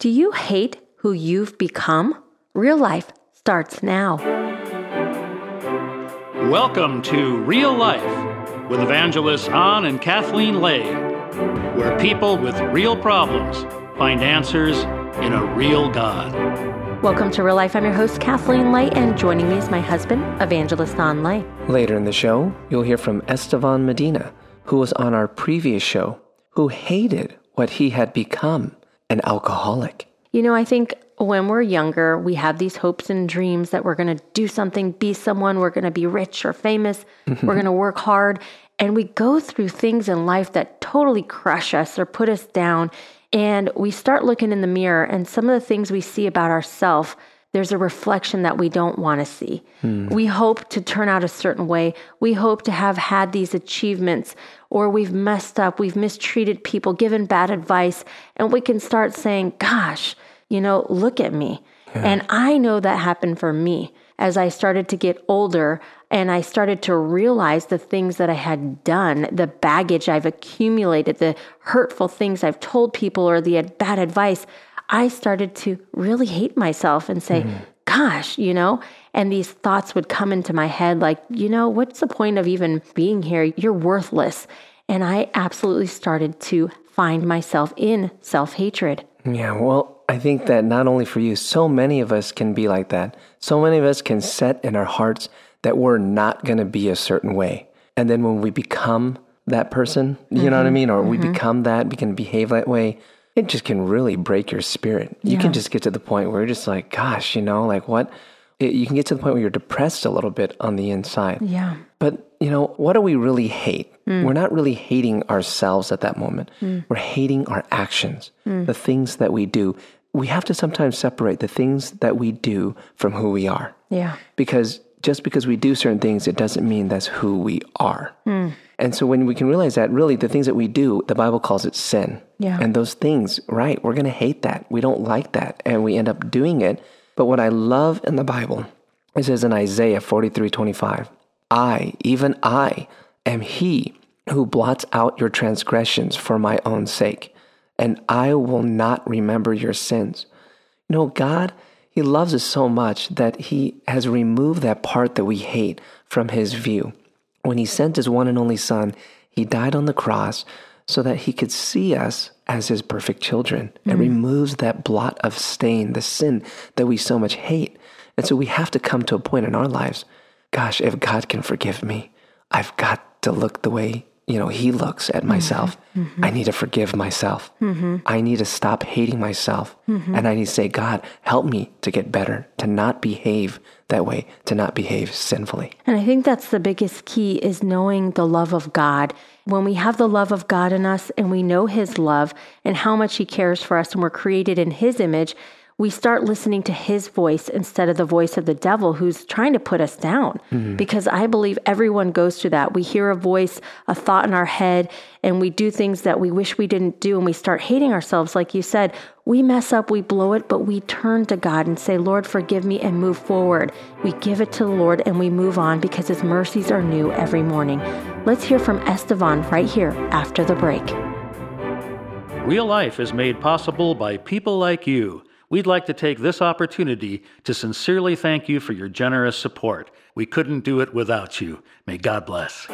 Do you hate who you've become? Real life starts now. Welcome to Real Life with evangelists Don and Kathleen Lay, where people with real problems find answers in a real God. Welcome to Real Life. I'm your host, Kathleen Lay, and joining me is my husband, Evangelist Don Lay. Later in the show, you'll hear from Estevan Medina, who was on our previous show, who hated what he had become an alcoholic. You know, I think when we're younger, we have these hopes and dreams that we're going to do something, be someone, we're going to be rich or famous, mm-hmm. we're going to work hard. And we go through things in life that totally crush us or put us down. And we start looking in the mirror, and some of the things we see about ourselves, there's a reflection that we don't want to see. We hope to turn out a certain way. We hope to have had these achievements, or we've messed up, we've mistreated people, given bad advice, and we can start saying, Gosh, you know, look at me. And I know that happened for me as I started to get older and I started to realize the things that I had done, the baggage I've accumulated, the hurtful things I've told people, or the bad advice. I started to really hate myself and say, mm-hmm. Gosh, you know, and these thoughts would come into my head like, you know, what's the point of even being here? You're worthless. And I absolutely started to find myself in self hatred. Yeah, well, I think that not only for you, so many of us can be like that. So many of us can set in our hearts that we're not going to be a certain way. And then when we become that person, you know what I mm-hmm. mean? Or we mm-hmm. become that, we can behave that way. It just can really break your spirit. You Yeah. can just get to the point where you're just like, gosh, you know, like what? It, you can get to the point where you're depressed a little bit on the inside. Yeah. But, you know, what do we really hate? Mm. We're not really hating ourselves at that moment. Mm. We're hating our actions, mm. the things that we do. We have to sometimes separate the things that we do from who we are. Yeah. Because just because we do certain things, it doesn't mean that's who we are. And so when we can realize that, really, the things that we do, the Bible calls it sin. Yeah. And those things, right, we're going to hate that. We don't like that. And we end up doing it. But what I love in the Bible, it says in Isaiah 43 25, I, even I, am he who blots out your transgressions for my own sake, and I will not remember your sins. You know, God, He loves us so much that He has removed that part that we hate from His view. When He sent His one and only Son, He died on the cross so that He could see us as His perfect children and mm-hmm. removes that blot of stain, the sin that we so much hate. And so we have to come to a point in our lives gosh, if God can forgive me, I've got to look the way you know he looks at mm-hmm. myself. Mm-hmm. I need to forgive myself. Mm-hmm. I need to stop hating myself. And i need to say god help me to get better to not behave that way to not behave sinfully. And I think that's the biggest key is knowing the love of God. When we have the love of God in us and we know his love and how much he cares for us and we're created in his image, we start listening to his voice instead of the voice of the devil who's trying to put us down. Mm-hmm. Because I believe everyone goes through that. We hear a voice, a thought in our head, and we do things that we wish we didn't do and we start hating ourselves like you said. We mess up, we blow it, but we turn to God and say, "Lord, forgive me," and move forward. We give it to the Lord and we move on because his mercies are new every morning. Let's hear from Estevan right here after the break. Real life is made possible by people like you. We'd like to take this opportunity to sincerely thank you for your generous support. We couldn't do it without you. May God bless.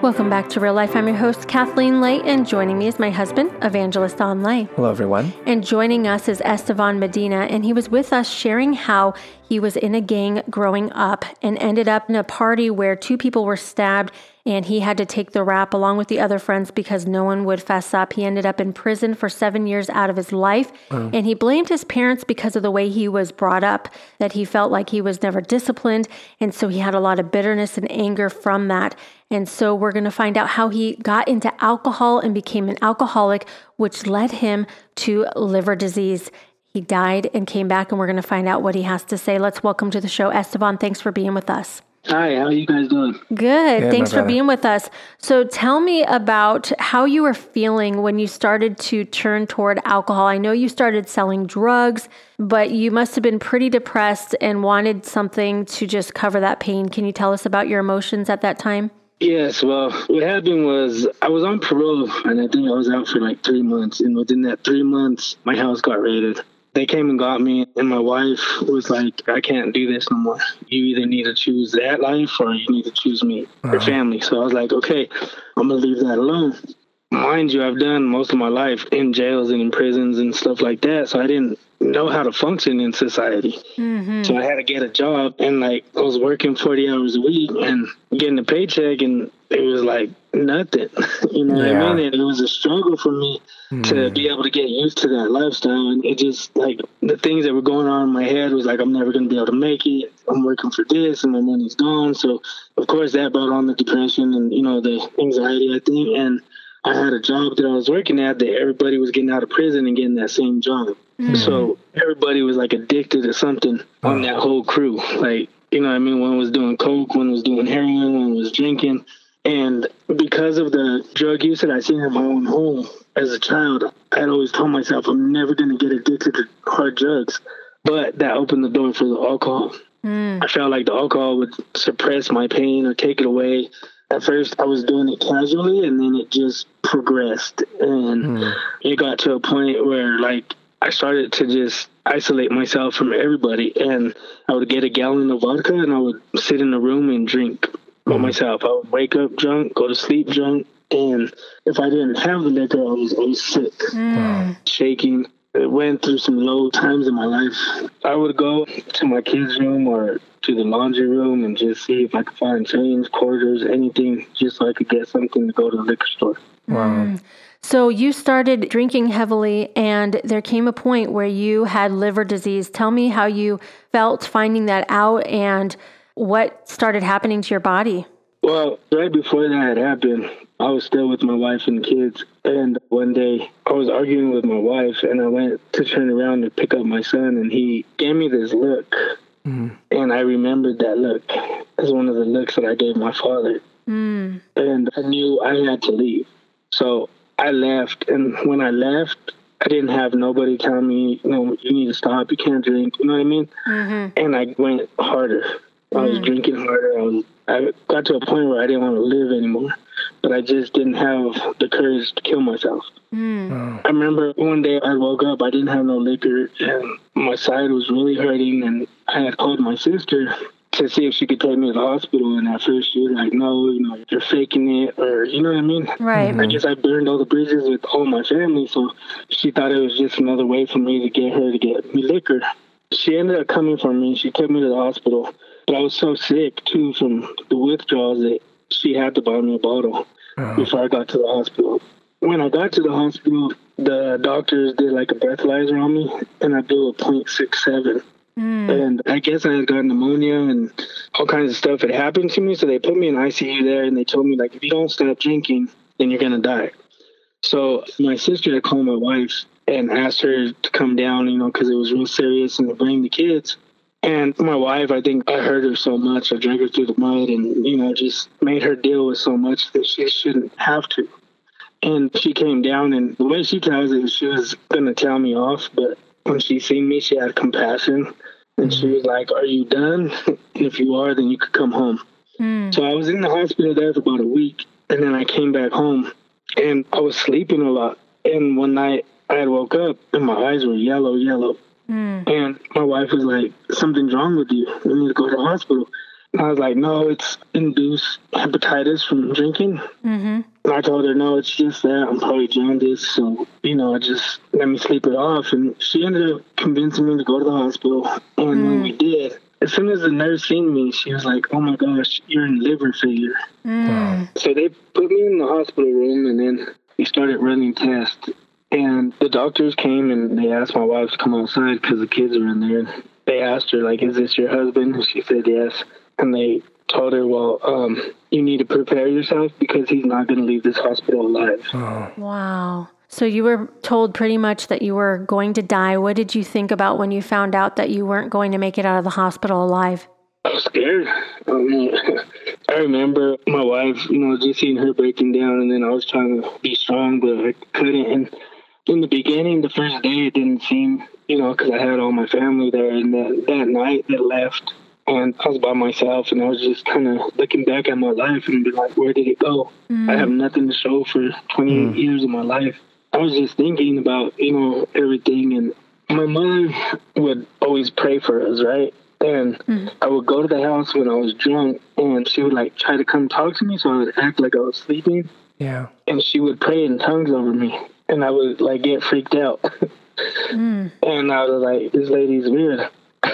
Welcome back to Real Life. I'm your host, Kathleen Lay, and joining me is my husband, Evangelist Don Lay. hello everyone And joining us is Estevan Medina, and he was with us sharing how he was in a gang growing up and ended up in a party where two people were stabbed, and he had to take the rap along with the other friends because no one would fess up. He ended up in prison for seven years out of his life, and he blamed his parents because of the way he was brought up, that he felt like he was never disciplined, and so he had a lot of bitterness and anger from that. And so we're going to find out how he got into alcohol and became an alcoholic, which led him to liver disease. He died and came back, and we're going to find out what he has to say. Let's welcome to the show, Estevan. Thanks for being with us. Hi, how are you guys doing? Good. my Thanks for being with us. So tell me about how you were feeling when you started to turn toward alcohol. I know you started selling drugs, but you must have been pretty depressed and wanted something to just cover that pain. Can you tell us about your emotions at that time? Yes, well, what happened was I was on parole and I think I was out for like three months. And within that three months, my house got raided. They came and got me, and my wife was like, I can't do this no more. You either need to choose that life or you need to choose me, your uh-huh. family. So I was like, okay, I'm going to leave that alone. Mind you, I've done most of my life in jails and in prisons and stuff like that. So I didn't know how to function in society. Mm-hmm. So I had to get a job and like I was working 40 hours a week and getting a paycheck and it was like nothing. you know Yeah. what I mean? And it was a struggle for me to hmm. be able to get used to that lifestyle. And it just like the things that were going on in my head was like, I'm never going to be able to make it. I'm working for this and my money's gone. So of course that brought on the depression and, you know, the anxiety, I think. And I had a job that I was working at that everybody was getting out of prison and getting that same job. Hmm. So everybody was like addicted to something on that whole crew. Like, you know what I mean? One was doing coke, one was doing heroin, one was drinking. And because of the drug use that I seen in my own home as a child, I had always told myself I'm never going to get addicted to hard drugs. But that opened the door for the alcohol. Hmm. I felt like the alcohol would suppress my pain or take it away. At first, I was doing it casually, and then it just progressed. And hmm. it got to a point where, like, I started to just isolate myself from everybody. And I would get a gallon of vodka, and I would sit in a room and drink by mm-hmm. myself. I would wake up drunk, go to sleep drunk. And if I didn't have the liquor, I was always sick, mm. shaking. It went through some low times in my life. I would go to my kids' room or to the laundry room and just see if I could find change, quarters, anything, just so I could get something to go to the liquor store. Wow. Mm. So you started drinking heavily, and there came a point where you had liver disease. Tell me how you felt finding that out and what started happening to your body. Well, right before that had happened, I was still with my wife and kids. And one day I was arguing with my wife and I went to turn around to pick up my son and he gave me this look. Mm-hmm. And I remembered that look as one of the looks that I gave my father. Mm. And I knew I had to leave. So I left. And when I left, I didn't have nobody tell me, you know, you need to stop, you can't drink. You know what I mean? Mm-hmm. And I went harder. I was hmm. drinking harder. I was I got to a point where I didn't want to live anymore, but I just didn't have the courage to kill myself. Hmm. Oh. I remember one day I woke up, I didn't have no liquor, and my side was really hurting, and I had called my sister to see if she could take me to the hospital, and at first she was like, no, you know, you're faking it, or you know what I mean? Right. I guess I burned all the bridges with all my family, so she thought it was just another way for me to get her to get me liquor. She ended up coming for me. She took me to the hospital, but I was so sick too from the withdrawals that she had to buy me a bottle oh. before I got to the hospital. When I got to the hospital, the doctors did like a breathalyzer on me, and I blew a .67. Hmm. And I guess I had got pneumonia and all kinds of stuff had happened to me. So they put me in ICU there and they told me, like, if you don't stop drinking, then you're going to die. So my sister had called my wife and asked her to come down, you know, because it was real serious and to bring the kids. And my wife, I think I hurt her so much. I dragged her through the mud and, you know, just made her deal with so much that she shouldn't have to. And she came down, and the way she tells it, she was going to tell me off. But when she seen me, she had compassion. And she was like, Are you done? and if you are, then you could come home. Hmm. So I was in the hospital there for about a week. And then I came back home and I was sleeping a lot. And one night I had woke up and my eyes were yellow, yellow. Mm. And my wife was like, Something's wrong with you. You need to go to the hospital. And I was like, No, it's induced hepatitis from drinking. Mm-hmm. And I told her, No, it's just that. I'm probably jaundice. So, you know, I just let me sleep it off. And she ended up convincing me to go to the hospital. And when we mm. did, as soon as the nurse seen me, she was like, Oh my gosh, you're in liver failure. Mm. So they put me in the hospital room and then we started running tests. And the doctors came and they asked my wife to come outside because the kids are in there. They asked her, like, is this your husband? And she said yes. And they told her, well, um, you need to prepare yourself because he's not going to leave this hospital alive. Wow. So you were told pretty much that you were going to die. What did you think about when you found out that you weren't going to make it out of the hospital alive? I was scared. I mean, I remember my wife, you know, just seeing her breaking down, and then I was trying to be strong, but I couldn't. And in the beginning, the first day, it didn't seem, you know, because I had all my family there. And that, that night that left, and I was by myself, and I was just kind of looking back at my life and be like, where did it go? I have mm. nothing to show for 28 mm. years of my life. I was just thinking about, you know, everything. And my mother would always pray for us, right? And mm. I would go to the house when I was drunk, and she would like try to come talk to me, so I would act like I was sleeping, Yeah. and she would pray in tongues over me, and I would like get freaked out. Hmm. And I was like, this lady's weird.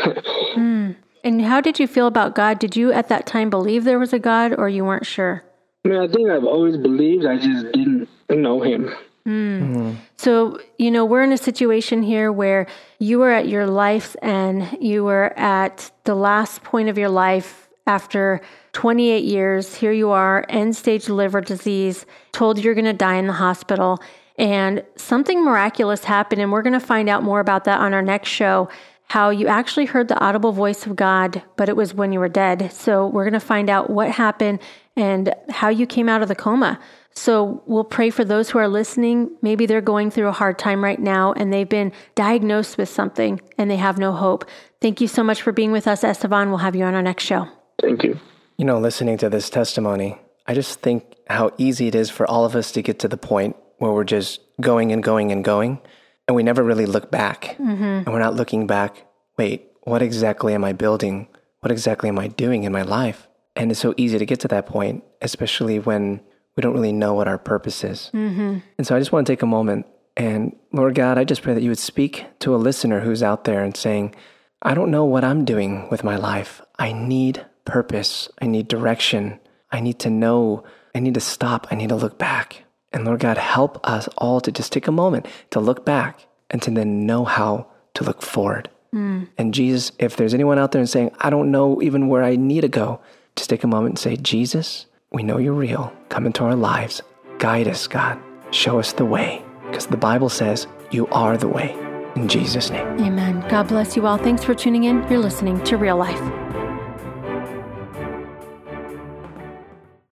Hmm. And how did you feel about God? Did you at that time believe there was a God or you weren't sure? I mean, I think I've always believed, I just didn't know him. Hmm. So, you know, we're in a situation here where you were at your life's end. You were at the last point of your life after 28 years. Here you are, end stage liver disease, told you're going to die in the hospital. And something miraculous happened. And we're going to find out more about that on our next show how you actually heard the audible voice of God, but it was when you were dead. So we're going to find out what happened and how you came out of the coma. So we'll pray for those who are listening. Maybe they're going through a hard time right now and they've been diagnosed with something and they have no hope. Thank you so much for being with us, Estevan. We'll have you on our next show. Thank you. You know, listening to this testimony, I just think how easy it is for all of us to get to the point where we're just going and going and going, and we never really look back. Mm-hmm. And we're not looking back, wait, what exactly am I building? What exactly am I doing in my life? And it's so easy to get to that point, especially when we don't really know what our purpose is. Mm-hmm. And so I just want to take a moment and, Lord God, I just pray that you would speak to a listener who's out there and saying, I don't know what I'm doing with my life. I need purpose. I need direction. I need to know. I need to stop. I need to look back. And Lord God, help us all to just take a moment to look back and to then know how to look forward. Mm. And Jesus, if there's anyone out there and saying, I don't know even where I need to go, just take a moment and say, Jesus, we know you're real. Come into our lives. Guide us, God. Show us the way. Because the Bible says you are the way. In Jesus' name. Amen. God bless you all. Thanks for tuning in. You're listening to Real Life.